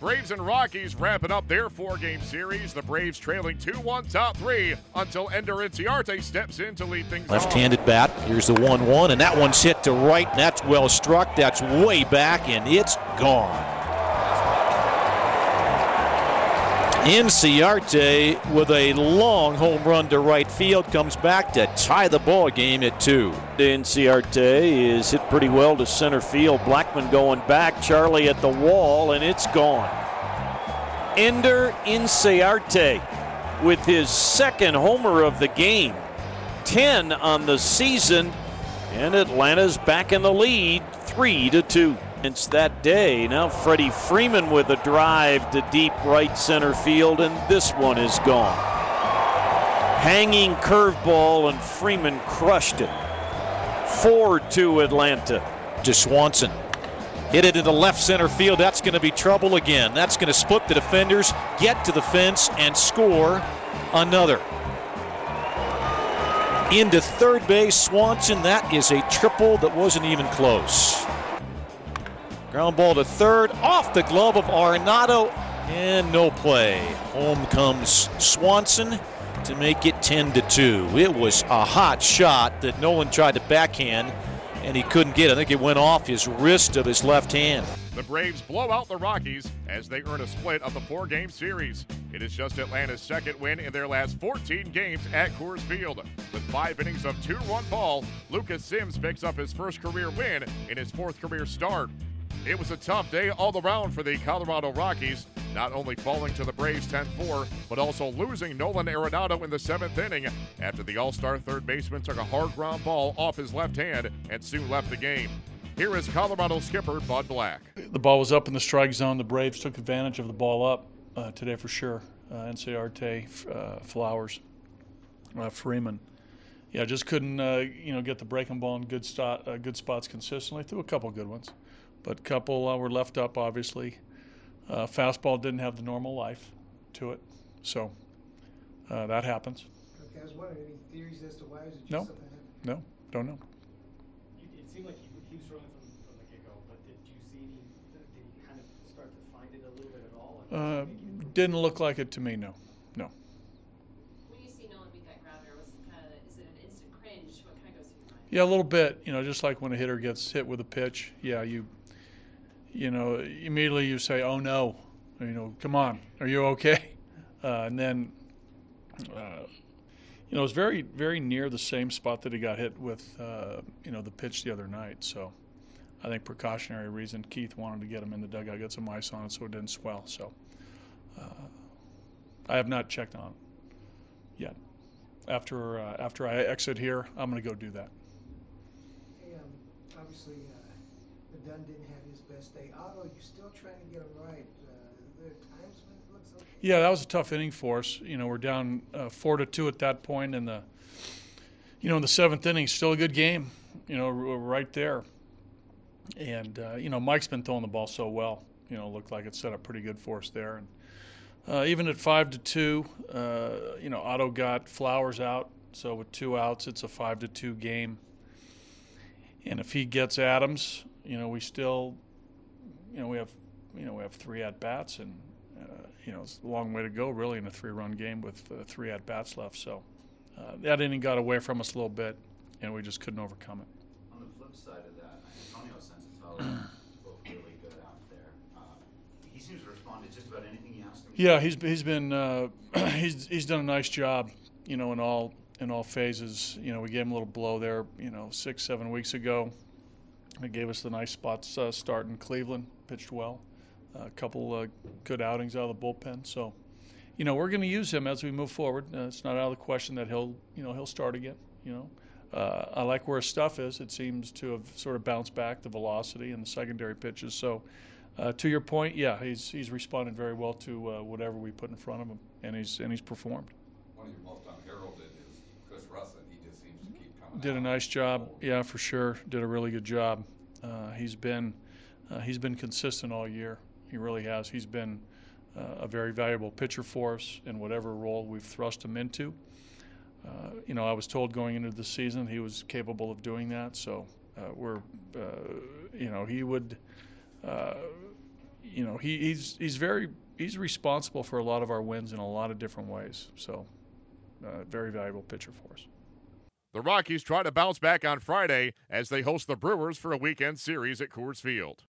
Braves and Rockies wrapping up their four game series. The Braves trailing 2 1 top three until Ender Inciarte steps in to lead things Left handed bat. Here's the 1 1, and that one's hit to right, and that's well struck. That's way back, and it's gone. Inciarte with a long home run to right field comes back to tie the ball game at two. Inciarte is hit pretty well to center field. Blackmon going back, Charlie at the wall, and it's gone. Ender Inciarte with his second homer of the game, 10 on the season, and Atlanta's back in the lead, three to two. It's that day. Now Freddie Freeman with a drive to deep right center field, and this one is gone. Hanging curveball, and Freeman crushed it. 4 2 Atlanta. To Swanson. Hit it into left center field. That's going to be trouble again. That's going to split the defenders, get to the fence, and score another. Into third base, Swanson. That is a triple that wasn't even close. Ground ball to third, off the glove of Arenado, and no play. Home comes Swanson to make it 10 to 2. It was a hot shot that Nolan tried to backhand, and he couldn't get it. I think it went off his wrist of his left hand. The Braves blow out the Rockies as they earn a split of the four game series. It is just Atlanta's second win in their last 14 games at Coors Field. With five innings of two run ball, Lucas Sims picks up his first career win in his fourth career start. It was a tough day all around for the Colorado Rockies, not only falling to the Braves 10 4, but also losing Nolan Arenado in the seventh inning after the All Star third baseman took a hard ground ball off his left hand and soon left the game. Here is Colorado skipper Bud Black. The ball was up in the strike zone. The Braves took advantage of the ball up uh, today for sure. Uh, Inciarte, uh, Flowers, uh, Freeman. Yeah, just couldn't uh, you know get the breaking ball in good, uh, good spots consistently. Threw a couple good ones but a couple uh, were left up, obviously. Uh, fastball didn't have the normal life to it, so uh, that happens. Okay, I was wondering, any theories as to why? Is it just No. something that- No, don't know. It seemed like he, he was struggling from, from the get-go, but did you see any, did he kind of start to find it a little bit at all? Uh, didn't look like it to me. No, no. When you see Nolan beat that grounder, was kind of is it an instant cringe? What kind of goes through your mind? Yeah, a little bit. You know, just like when a hitter gets hit with a pitch. Yeah, you, you know, immediately you say, "Oh no," you know, "Come on, are you okay?" Uh, and then, uh, you know, it was very, very near the same spot that he got hit with, uh, you know, the pitch the other night. So, I think precautionary reason, Keith wanted to get him in the dugout, get some ice on it so it didn't swell. So, uh, I have not checked on yet. After uh, after I exit here, I'm going to go do that. Hey, um, obviously, Dunn didn't have his best day. Otto, you're still trying to get him right. Uh, it okay. Yeah, that was a tough inning for us. You know, we're down uh, four to two at that point, and the, you know, in the seventh inning, still a good game. You know, we're right there. And uh, you know, Mike's been throwing the ball so well. You know, looked like it set up pretty good for us there. And uh, even at five to two, uh, you know, Otto got Flowers out, so with two outs, it's a five to two game. And if he gets Adams, you know, we still, you know, we have, you know, we have three at bats, and uh, you know, it's a long way to go, really, in a three-run game with uh, three at bats left. So uh, that inning got away from us a little bit, and we just couldn't overcome it. On the flip side of that, Antonio Senzatela looked really good out there. Uh, he seems to respond to just about anything you ask him. Yeah, he's he's been uh, he's he's done a nice job, you know, in all in all phases. You know, we gave him a little blow there, you know, six seven weeks ago. It gave us the nice spots uh, start in Cleveland. Pitched well, a couple uh, good outings out of the bullpen. So, you know, we're going to use him as we move forward. Uh, it's not out of the question that he'll you know he'll start again. You know. Uh, I like where his stuff is. It seems to have sort of bounced back the velocity and the secondary pitches. So, uh, to your point, yeah, he's he's responded very well to uh, whatever we put in front of him, and he's and he's performed. One of your most unheralded is Chris Rusin. He just seems to keep coming. Did a nice job, yeah, for sure. Did a really good job. Uh, he's been uh, he's been consistent all year. He really has. He's been uh, a very valuable pitcher for us in whatever role we've thrust him into. Uh, you know, I was told going into the season he was capable of doing that. So uh, we're, you know, he would, you know, he, he's he's very he's responsible for a lot of our wins in a lot of different ways. So, uh, very valuable pitcher for us. The Rockies try to bounce back on Friday as they host the Brewers for a weekend series at Coors Field.